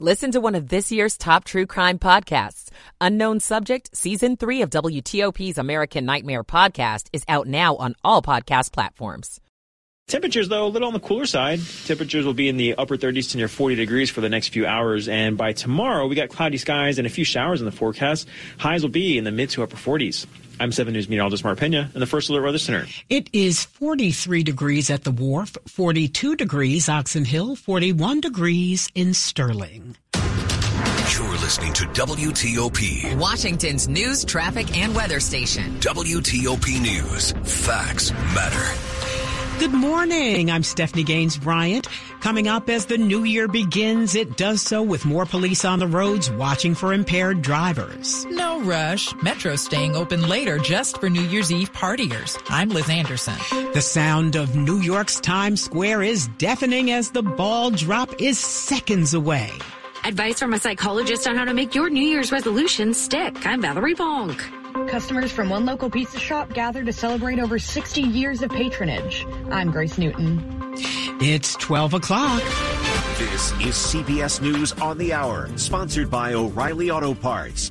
Listen to one of this year's top true crime podcasts. Unknown Subject, Season 3 of WTOP's American Nightmare podcast is out now on all podcast platforms. Temperatures, though, a little on the cooler side. Temperatures will be in the upper 30s to near 40 degrees for the next few hours. And by tomorrow, we got cloudy skies and a few showers in the forecast. Highs will be in the mid to upper 40s. I'm 7 News meteorologist Mark Pena in the First Alert Weather Center. It is 43 degrees at the wharf, 42 degrees Oxon Hill, 41 degrees in Sterling. You're listening to WTOP, Washington's news, traffic, and weather station. WTOP News. Facts matter. Good morning. I'm Stephanie Gaines Bryant. Coming up as the new year begins, it does so with more police on the roads watching for impaired drivers. No rush. Metro staying open later just for New Year's Eve partiers. I'm Liz Anderson. The sound of New York's Times Square is deafening as the ball drop is seconds away. Advice from a psychologist on how to make your New Year's resolution stick. I'm Valerie Bonk. Customers from one local pizza shop gather to celebrate over 60 years of patronage. I'm Grace Newton. It's 12 o'clock. This is CBS News on the Hour, sponsored by O'Reilly Auto Parts.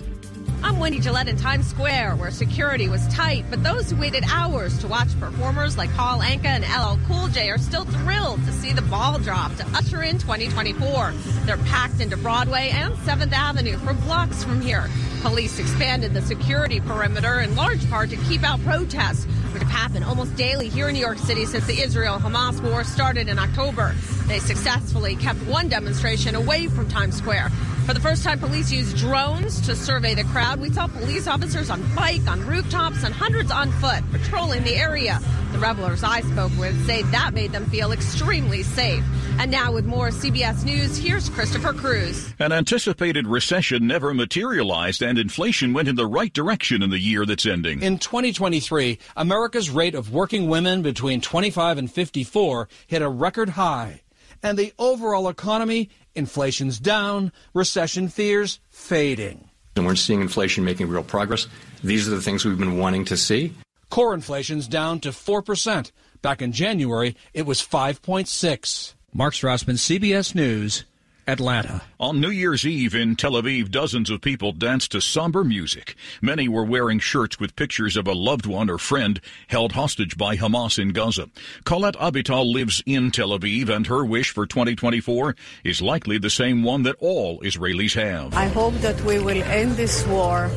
I'm Wendy Gillette in Times Square, where security was tight, but those who waited hours to watch performers like Paul Anka and LL Cool J are still thrilled to see the ball drop to usher in 2024. They're packed into Broadway and 7th Avenue for blocks from here. Police expanded the security perimeter in large part to keep out protests, which have happened almost daily here in New York City since the Israel-Hamas war started in October. They successfully kept one demonstration away from Times Square. For the first time, police used drones to survey the crowd. We saw police officers on bike, on rooftops, and hundreds on foot patrolling the area. The revelers I spoke with say that made them feel extremely safe. And now, with more CBS News, here's Christopher Cruz. An anticipated recession never materialized, and inflation went in the right direction in the year that's ending. In 2023, America's rate of working women between 25 and 54 hit a record high. And the overall economy, inflation's down, recession fears fading. And we're seeing inflation making real progress. These are the things we've been wanting to see. Core inflation's down to 4%. Back in January, it was 5.6. Mark Strassman, CBS News, Atlanta. On New Year's Eve in Tel Aviv, dozens of people danced to somber music. Many were wearing shirts with pictures of a loved one or friend held hostage by Hamas in Gaza. Colette Abital lives in Tel Aviv, and her wish for 2024 is likely the same one that all Israelis have. I hope that we will end this war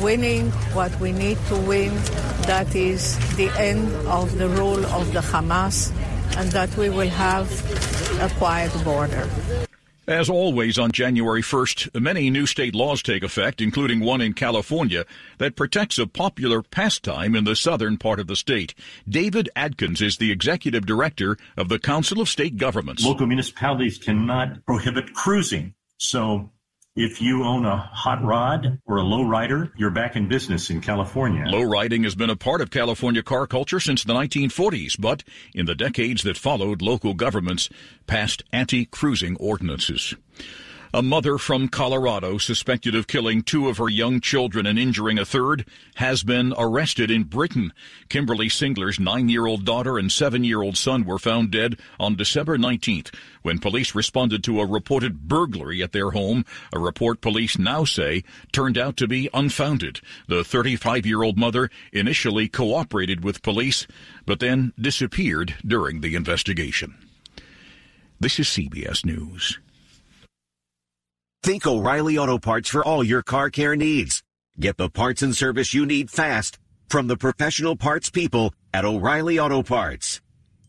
winning what we need to win, that is the end of the rule of the Hamas, and that we will have a quiet border. As always on January 1st, many new state laws take effect, including one in California that protects a popular pastime in the southern part of the state. David Adkins is the executive director of the Council of State Governments. Local municipalities cannot prohibit cruising. So if you own a hot rod or a low rider, you're back in business in California. Low riding has been a part of California car culture since the 1940s, but in the decades that followed, local governments passed anti-cruising ordinances. A mother from Colorado, suspected of killing two of her young children and injuring a third, has been arrested in Britain. Kimberly Singler's nine-year-old daughter and seven-year-old son were found dead on December 19th when police responded to a reported burglary at their home, a report police now say turned out to be unfounded. The 35-year-old mother initially cooperated with police, but then disappeared during the investigation. This is CBS News. Think O'Reilly Auto Parts for all your car care needs. Get the parts and service you need fast from the professional parts people at O'Reilly Auto Parts.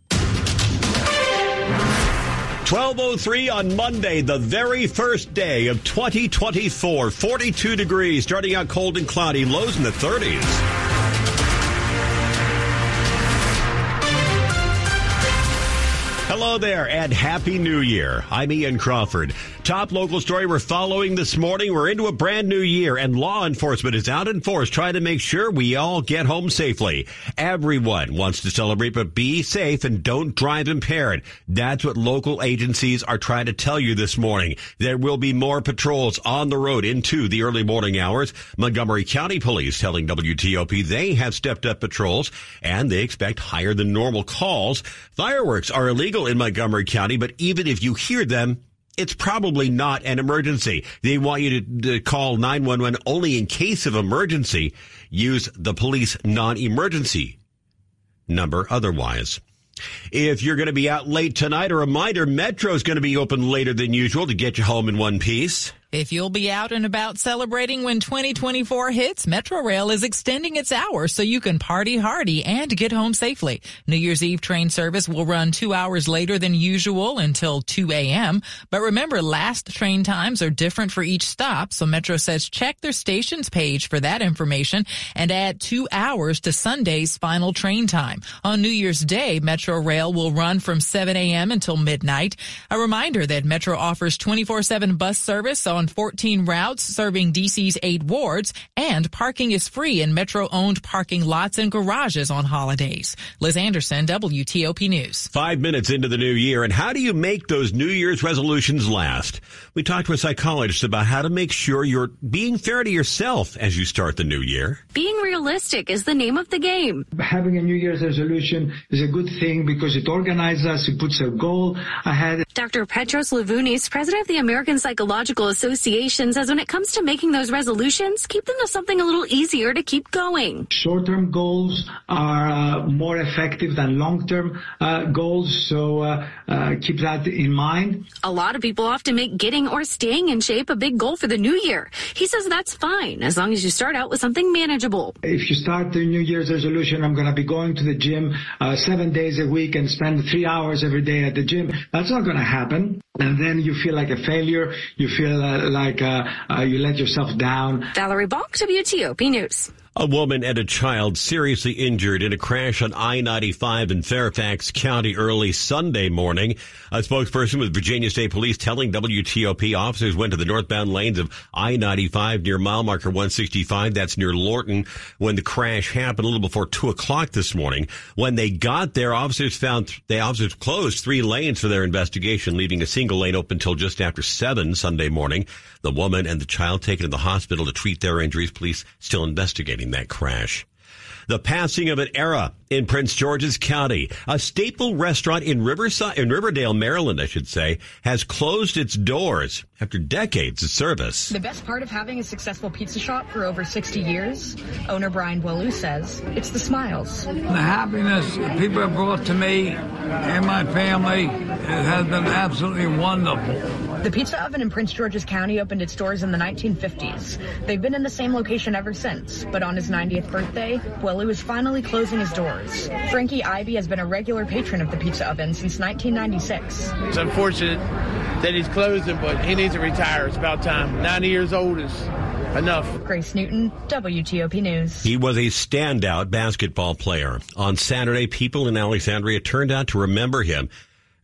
1203 on Monday, the very first day of 2024. 42 degrees, starting out cold and cloudy, lows in the 30s. Hello there and Happy New Year. I'm Ian Crawford. Top local story we're following this morning. We're into a brand new year and law enforcement is out in force trying to make sure we all get home safely. Everyone wants to celebrate, but be safe and don't drive impaired. That's what local agencies are trying to tell you this morning. There will be more patrols on the road into the early morning hours. Montgomery County Police telling WTOP they have stepped up patrols and they expect higher than normal calls. Fireworks are illegal in Montgomery County, but even if you hear them, it's probably not an emergency. They want you to, to, call 911 only in case of emergency. Use the police non-emergency number otherwise. If you're going to be out late tonight, a reminder, Metro is going to be open later than usual to get you home in one piece. If you'll be out and about celebrating when 2024 hits, Metrorail is extending its hours so you can party hardy and get home safely. New Year's Eve train service will run two hours later than usual until 2 a.m. But remember, last train times are different for each stop, so Metro says check their stations page for that information and add two hours to Sunday's final train time. On New Year's Day, Metrorail will run from 7 a.m. until midnight. A reminder that Metro offers 24-7 bus service on on 14 routes serving DC's eight wards, and parking is free in Metro-owned parking lots and garages on holidays. Liz Anderson, WTOP News. Five minutes into the new year, and how do you make those New Year's resolutions last? We talked to a psychologist about how to make sure you're being fair to yourself as you start the new year. Being realistic is the name of the game. Having a New Year's resolution is a good thing because it organizes us, it puts a goal ahead. Dr. Petros Levounis, president of the American Psychological Association, Association says when it comes to making those resolutions, keep them to something a little easier to keep going. Short-term goals are uh, more effective than long-term uh, goals, so uh, uh, keep that in mind. A lot of people often make getting or staying in shape a big goal for the new year. He says that's fine as long as you start out with something manageable. If you start the New Year's resolution, I'm going to be going to the gym uh, seven days a week and spend three hours every day at the gym, that's not going to happen. And then you feel like a failure. You feel uh, like uh, uh, you let yourself down. Valerie Bonk, WTOP News. A woman and a child seriously injured in a crash on I-95 in Fairfax County early Sunday morning. A spokesperson with Virginia State Police telling WTOP officers went to the northbound lanes of I-95 near mile marker 165. That's near Lorton when the crash happened a little before two o'clock this morning. When they got there, officers found the officers closed three lanes for their investigation, leaving a single lane open until just after seven Sunday morning. The woman and the child taken to the hospital to treat their injuries. Police still investigating that crash. The passing of an era in Prince George's County. A staple restaurant in Riverside, in Riverdale, Maryland, I should say, has closed its doors after decades of service. The best part of having a successful pizza shop for over 60 years, owner Brian Boileau says, it's the smiles. The happiness people have brought to me and my family has been absolutely wonderful. The pizza oven in Prince George's County opened its doors in the 1950s. They've been in the same location ever since, but on his 90th birthday, Boileau was finally closing his doors. Frankie Ivy has been a regular patron of the pizza oven since 1996. It's unfortunate that he's closing, but he needs to retire. It's about time. 90 years old is enough. Grace Newton, WTOP News. He was a standout basketball player. On Saturday, people in Alexandria turned out to remember him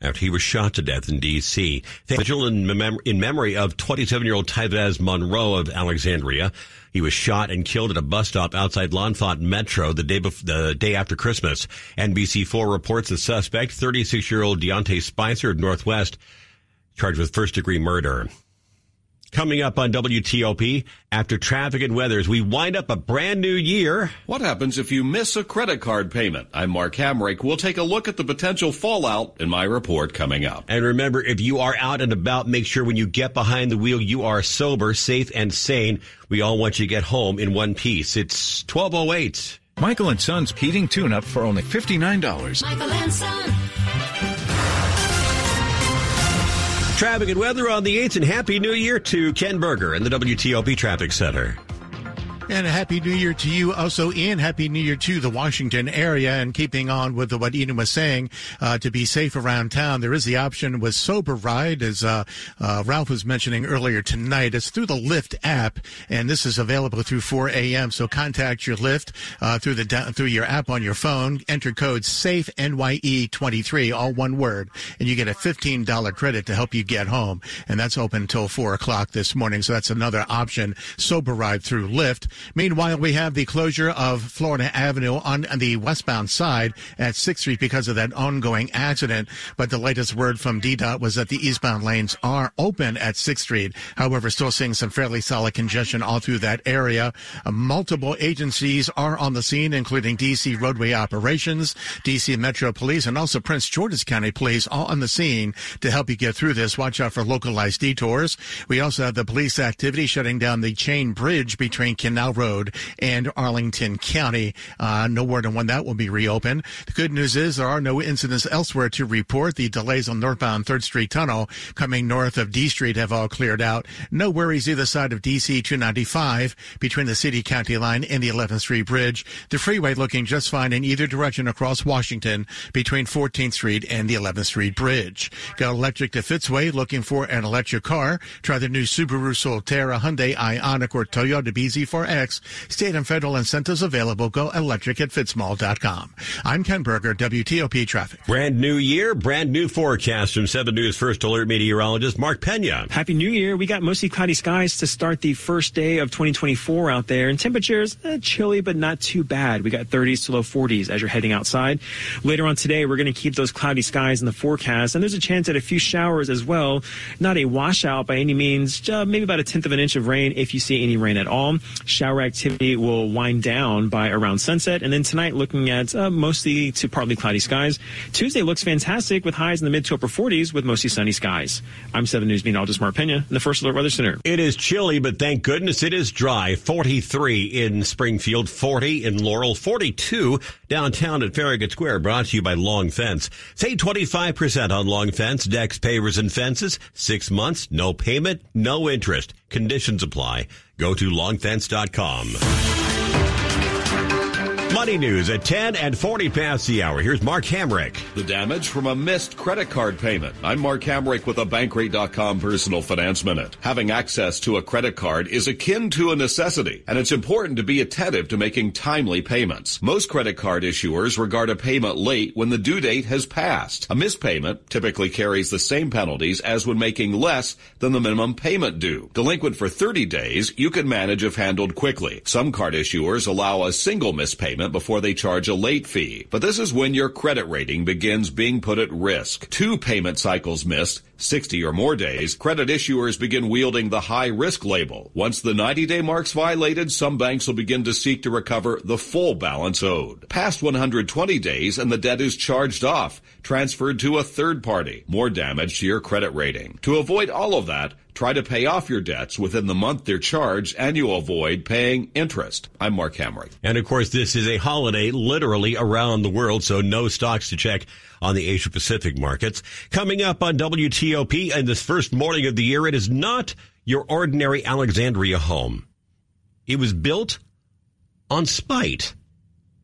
after he was shot to death in D.C. Vigil in, mem- in memory of 27-year-old Tyvez Monroe of Alexandria. He was shot and killed at a bus stop outside L'Enfant Metro the day the day after Christmas. NBC4 reports the suspect, 36-year-old Deontay Spicer of Northwest, charged with first-degree murder. Coming up on WTOP, after traffic and weather, as we wind up a brand new year. What happens if you miss a credit card payment? I'm Mark Hamrick. We'll take a look at the potential fallout in my report coming up. And remember, if you are out and about, make sure when you get behind the wheel, you are sober, safe, and sane. We all want you to get home in one piece. It's 1208. Michael and Son's heating tune-up for only $59. Michael and Son. Traffic and weather on the 8th, and Happy New Year to Ken Berger in the WTOP Traffic Center. And a happy new year to you. Also in happy new year to the Washington area. And keeping on with what Ian was saying, uh, to be safe around town, there is the option with Sober Ride, as uh, uh, Ralph was mentioning earlier tonight. It's through the Lyft app, and this is available through 4 a.m. So contact your Lyft uh, through the through your app on your phone. Enter code SAFE NYE 23, all one word, and you get a $15 credit to help you get home. And that's open until 4 o'clock this morning. So that's another option. Sober Ride through Lyft. Meanwhile, we have the closure of Florida Avenue on the westbound side at 6th Street because of that ongoing accident. But the latest word from DDOT was that the eastbound lanes are open at 6th Street. However, still seeing some fairly solid congestion all through that area. Uh, multiple agencies are on the scene, including DC Roadway Operations, DC Metro Police, and also Prince George's County Police all on the scene to help you get through this. Watch out for localized detours. We also have the police activity shutting down the chain bridge between Canal Road and Arlington County. Uh, no word on when that will be reopened. The good news is there are no incidents elsewhere to report. The delays on northbound 3rd Street Tunnel coming north of D Street have all cleared out. No worries either side of DC 295 between the city county line and the 11th Street Bridge. The freeway looking just fine in either direction across Washington between 14th Street and the 11th Street Bridge. Go electric to Fitzway looking for an electric car. Try the new Subaru Solterra, Hyundai Ioniq, or Toyota BZ4X. State and federal incentives available. Go electric at fitzmall.com. I'm Ken Berger, WTOP Traffic. Brand new year, brand new forecast from 7 News First Alert meteorologist Mark Pena. Happy New Year. We got mostly cloudy skies to start the first day of 2024 out there, and temperatures eh, chilly but not too bad. We got 30s to low 40s as you're heading outside. Later on today, we're going to keep those cloudy skies in the forecast, and there's a chance at a few showers as well. Not a washout by any means, uh, maybe about a tenth of an inch of rain if you see any rain at all. Shower activity will wind down by around sunset, and then tonight looking at uh, mostly to partly cloudy skies. Tuesday looks fantastic with highs in the mid to upper 40s with mostly sunny skies. I'm 7 News meteorologist Mark Pena in the First Alert Weather Center. It is chilly, but thank goodness it is dry. 43 in Springfield, 40 in Laurel, 42 downtown at Farragut Square. Brought to you by Long Fence. Save 25% on Long Fence, decks, pavers, and fences. Six months, no payment, no interest. Conditions apply. Go to longfence.com. Money news at 10 and 40 past the hour. Here's Mark Hamrick. The damage from a missed credit card payment. I'm Mark Hamrick with a Bankrate.com personal finance minute. Having access to a credit card is akin to a necessity, and it's important to be attentive to making timely payments. Most credit card issuers regard a payment late when the due date has passed. A missed payment typically carries the same penalties as when making less than the minimum payment due. Delinquent for 30 days, you can manage if handled quickly. Some card issuers allow a single missed payment before they charge a late fee. But this is when your credit rating begins being put at risk. Two payment cycles missed 60 or more days, credit issuers begin wielding the high risk label. Once the 90 day mark's violated, some banks will begin to seek to recover the full balance owed. Past 120 days and the debt is charged off, transferred to a third party. More damage to your credit rating. To avoid all of that, Try to pay off your debts within the month they're charged and you'll avoid paying interest. I'm Mark Hamrick. And of course, this is a holiday literally around the world, so no stocks to check on the Asia Pacific markets. Coming up on WTOP and this first morning of the year, it is not your ordinary Alexandria home. It was built on spite.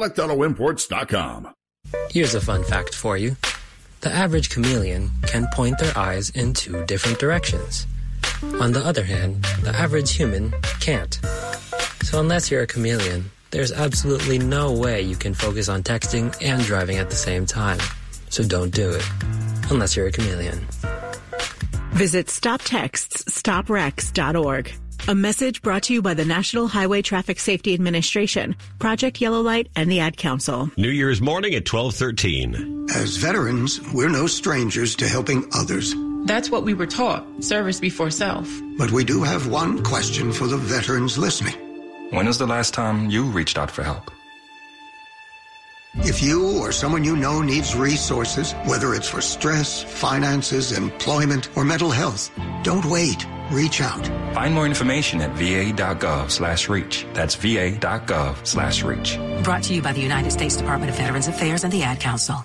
SelectAutoImports.com. Here's a fun fact for you. The average chameleon can point their eyes in two different directions. On the other hand, the average human can't. So unless you're a chameleon, there's absolutely no way you can focus on texting and driving at the same time. So don't do it. Unless you're a chameleon. Visit StopTextsStopWrecks.org. A message brought to you by the National Highway Traffic Safety Administration, Project Yellow Light, and the Ad Council. New Year's morning at 1213. As veterans, we're no strangers to helping others. That's what we were taught service before self. But we do have one question for the veterans listening. When was the last time you reached out for help? If you or someone you know needs resources, whether it's for stress, finances, employment, or mental health, don't wait. Reach out. Find more information at va.gov slash reach. That's va.gov slash reach. Brought to you by the United States Department of Veterans Affairs and the Ad Council.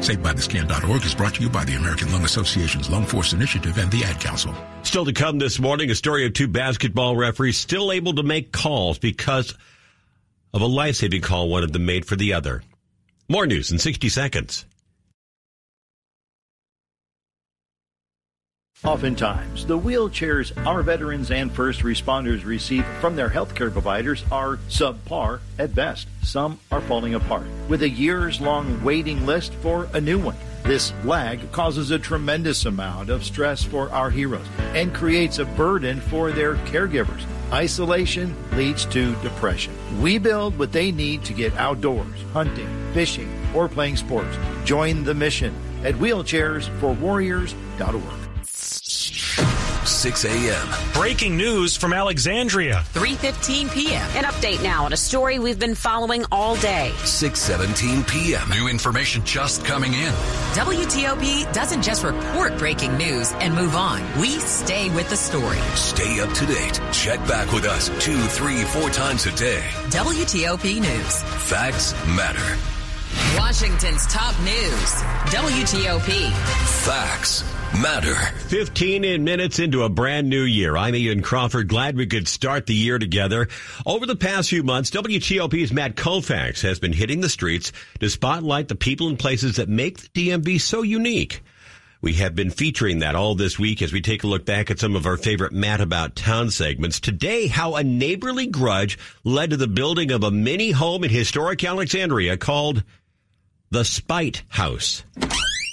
SaveByTheScan.org is brought to you by the American Lung Association's Lung Force Initiative and the Ad Council. Still to come this morning, a story of two basketball referees still able to make calls because of a life-saving call one of them made for the other. More news in 60 seconds. Oftentimes, the wheelchairs our veterans and first responders receive from their healthcare providers are subpar at best. Some are falling apart, with a years long waiting list for a new one. This lag causes a tremendous amount of stress for our heroes and creates a burden for their caregivers. Isolation leads to depression. We build what they need to get outdoors, hunting, fishing, or playing sports. Join the mission at wheelchairsforwarriors.org. 6 a.m. Breaking news from Alexandria. 3:15 p.m. An update now on a story we've been following all day. 6:17 p.m. New information just coming in. WTOP doesn't just report breaking news and move on. We stay with the story. Stay up to date. Check back with us two, three, four times a day. WTOP News. Facts matter. Washington's top news. WTOP. Facts matter. 15 minutes into a brand new year. I'm Ian Crawford. Glad we could start the year together. Over the past few months, WTOP's Matt Koufax has been hitting the streets to spotlight the people and places that make the DMV so unique. We have been featuring that all this week as we take a look back at some of our favorite Matt About Town segments. Today, how a neighborly grudge led to the building of a mini home in historic Alexandria called the Spite House.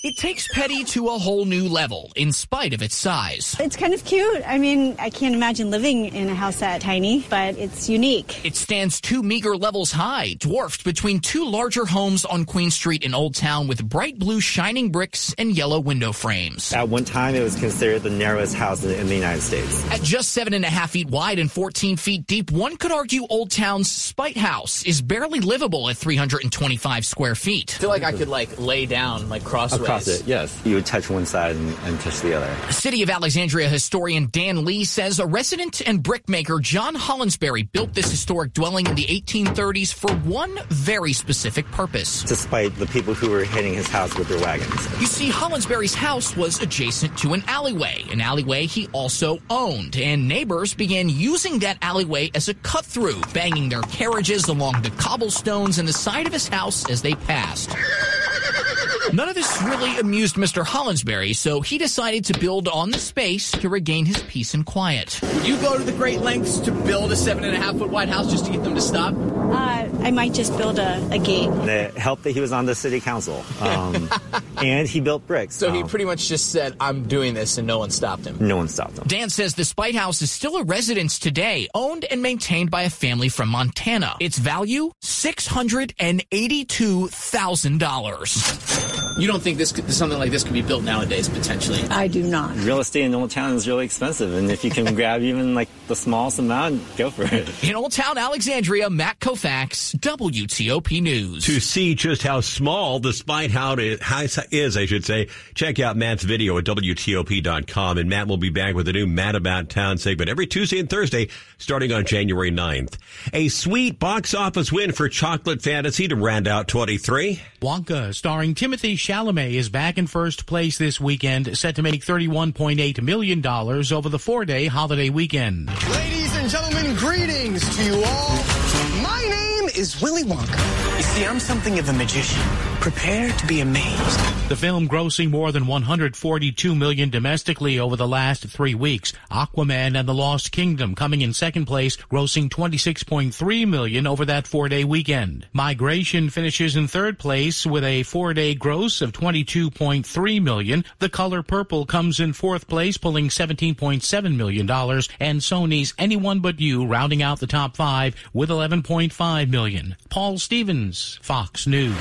It takes Petty to a whole new level, in spite of its size. It's kind of cute. I mean, I can't imagine living in a house that tiny, but it's unique. It stands two meager levels high, dwarfed between two larger homes on Queen Street in Old Town with bright blue shining bricks and yellow window frames. At one time, it was considered the narrowest house in the United States. At just seven and a half feet wide and 14 feet deep, one could argue Old Town's Spite House is barely livable at 325 square feet. I feel like I could like lay down like crossways. Across it, yes. You would touch one side and, and touch the other. City of Alexandria historian Dan Lee says a resident and brickmaker John Hollensbury built this historic dwelling in the 1830s for one very specific purpose. Despite the people who were hitting his house with their wagons. You see, Hollensbury's house was adjacent to an alleyway, an alleyway he also owned, and neighbors began using that alleyway as a cut through, banging their carriages along the cobblestones in the side of his house as they passed. None of this really amused Mr. Hollensbury, so he decided to build on the space to regain his peace and quiet. Would you go to the great lengths to build a seven and a half foot wide house just to get them to stop? Uh, I might just build a, a gate. It helped that he was on the city council. Um, and he built bricks. So he pretty much just said, I'm doing this, and no one stopped him. No one stopped him. Dan says the Spite House is still a residence today, owned and maintained by a family from Montana. Its value, $682,000. You don't think this could, something like this could be built nowadays, potentially? I do not. Real estate in Old Town is really expensive, and if you can grab even like the smallest amount, go for it. In Old Town Alexandria, Matt Koufax, WTOP News. To see just how small the Spite House is, I should say, check out Matt's video at WTOP.com. And Matt will be back with a new Matt About Town segment every Tuesday and Thursday starting on January 9th. A sweet box office win for Chocolate Fantasy to round out 23. Wonka, starring Timothée Chalamet, is back in first place this weekend, set to make $31.8 million over the four-day holiday weekend. Ladies and gentlemen, greetings to you all. My name is Willy Wonka. You see, I'm something of a magician. Prepare to be amazed. The film grossing more than 142 million domestically over the last three weeks. Aquaman and the Lost Kingdom coming in second place, grossing 26.3 million over that four-day weekend. Migration finishes in third place with a four-day gross of 22.3 million. The Color Purple comes in fourth place, pulling 17.7 million dollars, and Sony's Anyone But You rounding out the top five with 11.5 million. Paul Stevens, Fox News.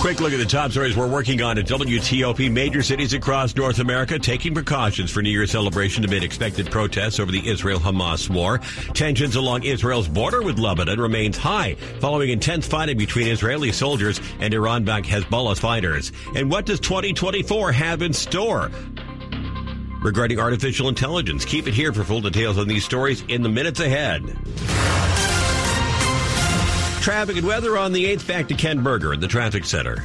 Quick look at the top stories we're working on at WTOP. Major cities across North America taking precautions for New Year's celebration amid expected protests over the Israel-Hamas war. Tensions along Israel's border with Lebanon remains high following intense fighting between Israeli soldiers and Iran-backed Hezbollah fighters. And what does 2024 have in store? Regarding artificial intelligence, keep it here for full details on these stories in the minutes ahead. Traffic and weather on the 8th. Back to Ken Berger at the Traffic Center.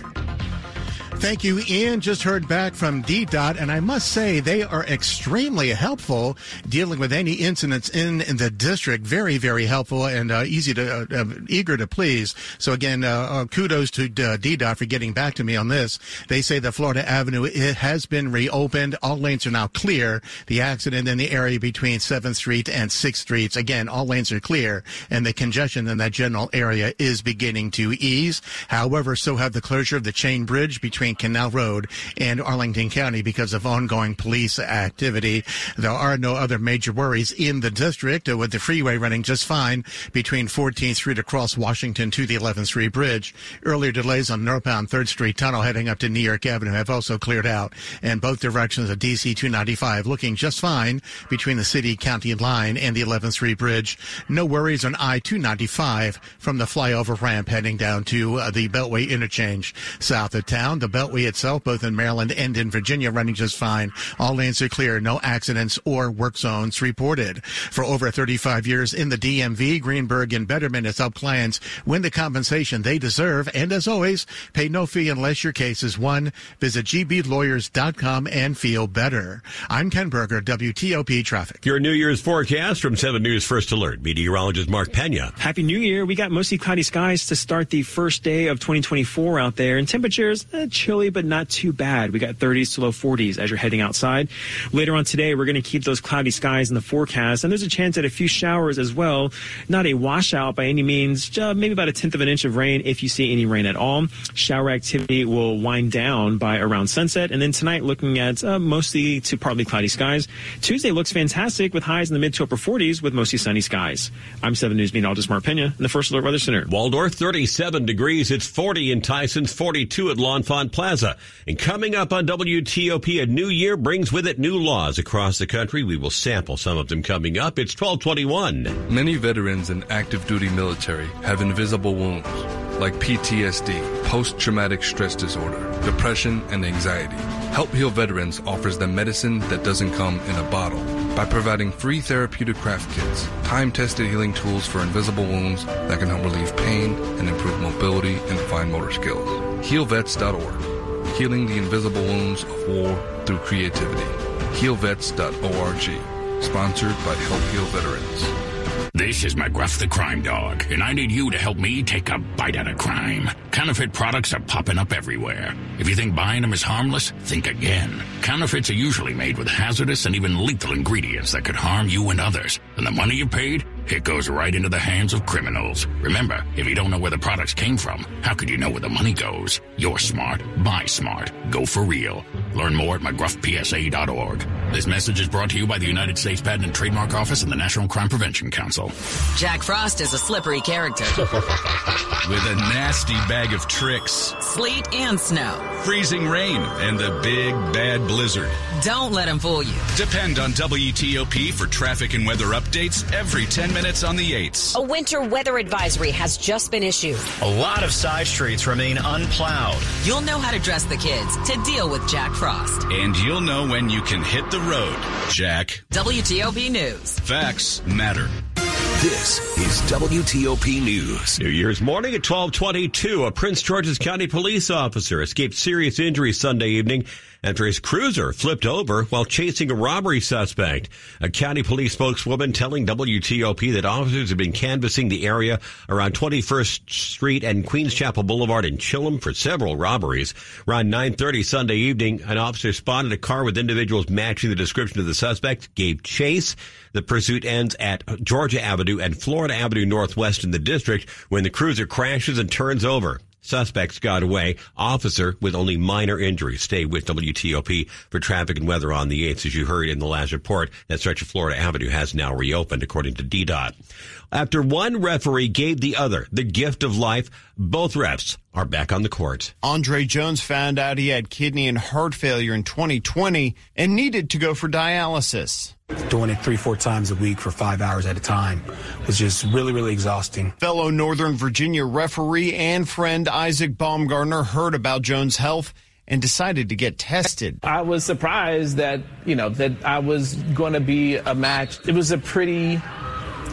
Thank you, Ian. Just heard back from DDOT, and I must say they are extremely helpful dealing with any incidents in, in the district. Very, very helpful and uh, easy to, uh, uh, eager to please. So again, uh, uh kudos to uh, DDOT for getting back to me on this. They say that Florida Avenue it has been reopened. All lanes are now clear. The accident in the area between 7th Street and 6th Streets, again, all lanes are clear, and the congestion in that general area is beginning to ease. However, so have the closure of the chain bridge between Canal Road and Arlington County because of ongoing police activity. There are no other major worries in the district with the freeway running just fine between 14th Street across Washington to the 11th Street Bridge. Earlier delays on northbound 3rd Street Tunnel heading up to New York Avenue have also cleared out and both directions of DC 295 looking just fine between the city county line and the 11th Street Bridge. No worries on I-295 from the flyover ramp heading down to uh, the Beltway interchange south of town. The itself, both in Maryland and in Virginia, running just fine. All lanes are clear. No accidents or work zones reported. For over 35 years in the DMV, Greenberg and Bederman has helped clients win the compensation they deserve. And as always, pay no fee unless your case is won. Visit gblawyers.com and feel better. I'm Ken Berger, WTOP Traffic. Your New Year's forecast from 7 News First Alert. Meteorologist Mark Pena. Happy New Year. We got mostly cloudy skies to start the first day of 2024 out there and temperatures eh, chilly, but not too bad. We got 30s to low 40s as you're heading outside. Later on today, we're going to keep those cloudy skies in the forecast, and there's a chance at a few showers as well. Not a washout by any means, uh, maybe about a tenth of an inch of rain if you see any rain at all. Shower activity will wind down by around sunset, and then tonight looking at uh, mostly to partly cloudy skies. Tuesday looks fantastic with highs in the mid to upper 40s with mostly sunny skies. I'm 7 News meteorologist Mark Pena in the First Alert Weather Center. Waldorf 37 degrees. It's 40 in Tysons, 42 at L'Enfant Plaza. And coming up on WTOP, a new year brings with it new laws across the country. We will sample some of them coming up. It's 1221. Many veterans and active duty military have invisible wounds like PTSD, post-traumatic stress disorder, depression, and anxiety. Help Heal Veterans offers them medicine that doesn't come in a bottle by providing free therapeutic craft kits, time-tested healing tools for invisible wounds that can help relieve pain and improve mobility and fine motor skills. HealVets.org healing the invisible wounds of war through creativity. HealVets.org, sponsored by Help Heal Veterans. This is McGruff the Crime Dog, and I need you to help me take a bite out of crime. Counterfeit products are popping up everywhere. If you think buying them is harmless, think again. Counterfeits are usually made with hazardous and even lethal ingredients that could harm you and others. And the money you paid? It goes right into the hands of criminals. Remember, if you don't know where the products came from, how could you know where the money goes? You're smart. Buy smart. Go for real. Learn more at mcgruffpsa.org. This message is brought to you by the United States Patent and Trademark Office and the National Crime Prevention Council. Jack Frost is a slippery character. With a nasty bag of tricks. Sleet and snow. Freezing rain and the big bad blizzard. Don't let him fool you. Depend on WTOP for traffic and weather updates every 10 minutes on the 8s. A winter weather advisory has just been issued. A lot of side streets remain unplowed. You'll know how to dress the kids to deal with Jack Frost. And you'll know when you can hit the road, Jack. WTOP News. Facts matter. This is WTOP News. New Year's morning at 1222, a Prince George's County police officer escaped serious injury Sunday evening after his cruiser flipped over while chasing a robbery suspect. A county police spokeswoman telling WTOP that officers have been canvassing the area around 21st Street and Queens Chapel Boulevard in Chillum for several robberies. Around 9.30 Sunday evening, an officer spotted a car with individuals matching the description of the suspect, gave chase. The pursuit ends at Georgia Avenue and Florida Avenue Northwest in the district when the cruiser crashes and turns over. Suspects got away. Officer with only minor injuries. Stay with WTOP for traffic and weather on the 8th. As you heard in the last report, that stretch of Florida Avenue has now reopened, according to DDOT. After one referee gave the other the gift of life, both refs are back on the court. Andre Jones found out he had kidney and heart failure in 2020 and needed to go for dialysis. Doing it three, four times a week for five hours at a time was just really, really exhausting. Fellow Northern Virginia referee and friend Isaac Baumgartner heard about Jones' health and decided to get tested. I was surprised that, you know, that I was going to be a match. It was a pretty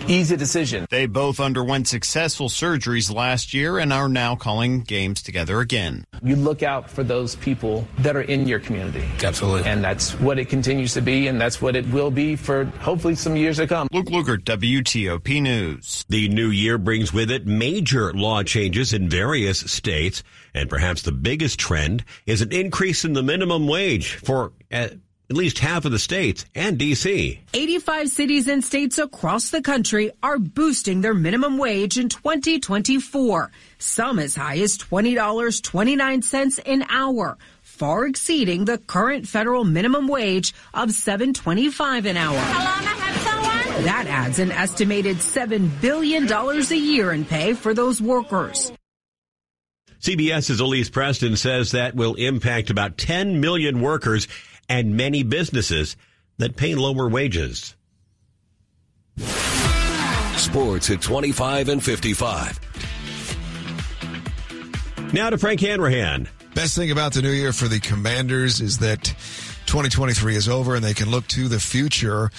easy decision. They both underwent successful surgeries last year and are now calling games together again. You look out for those people that are in your community. Absolutely. And that's what it continues to be, and that's what it will be for hopefully some years to come. Luke Lukert, WTOP News. The new year brings with it major law changes in various states, and perhaps the biggest trend is an increase in the minimum wage for uh, at least half of the states and DC. 85 cities and states across the country are boosting their minimum wage in 2024. Some as high as $20.29 an hour, far exceeding the current federal minimum wage of $7.25 an hour. That adds an estimated $7 billion a year in pay for those workers. CBS's Elise Preston says that will impact about 10 million workers and many businesses that pay lower wages. Sports at 25 and 55. Now to Frank Hanrahan. Best thing about the new year for the Commanders is that 2023 is over and they can look to the future.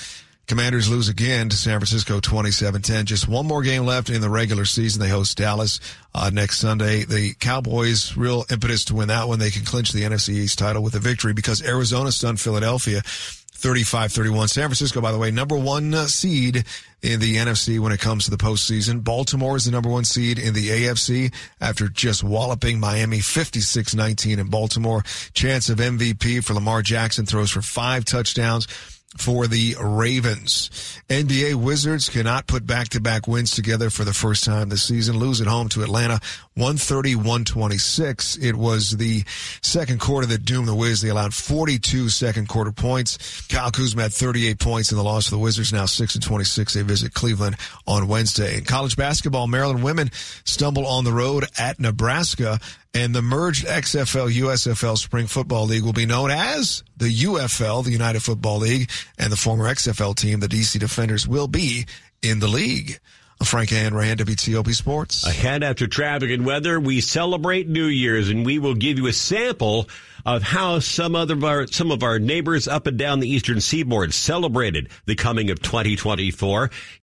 Commanders lose again to San Francisco 27-10. Just one more game left in the regular season. They host Dallas uh, next Sunday. The Cowboys, real impetus to win that one. They can clinch the NFC East title with a victory because Arizona stunned Philadelphia 35-31. San Francisco, by the way, number one seed in the NFC when it comes to the postseason. Baltimore is the number one seed in the AFC after just walloping Miami 56-19 in Baltimore. Chance of MVP for Lamar Jackson throws for five touchdowns for the Ravens. NBA Wizards cannot put back-to-back wins together for the first time this season. Lose at home to Atlanta 130-126. It was the second quarter that doomed the Wiz. They allowed 42 second quarter points. Kyle Kuzma had 38 points in the loss for the Wizards. Now 6 and 26. They visit Cleveland on Wednesday. In college basketball, Maryland women stumble on the road at Nebraska and the merged XFL USFL Spring Football League will be known as the UFL, the United Football League, and the former XFL team, the DC Defenders, will be in the league. Frank Hanrahan, WTOP Sports. Ahead after traffic and weather, we celebrate New Year's, and we will give you a sample of how some other of our some of our neighbors up and down the eastern seaboard celebrated the coming of 2024.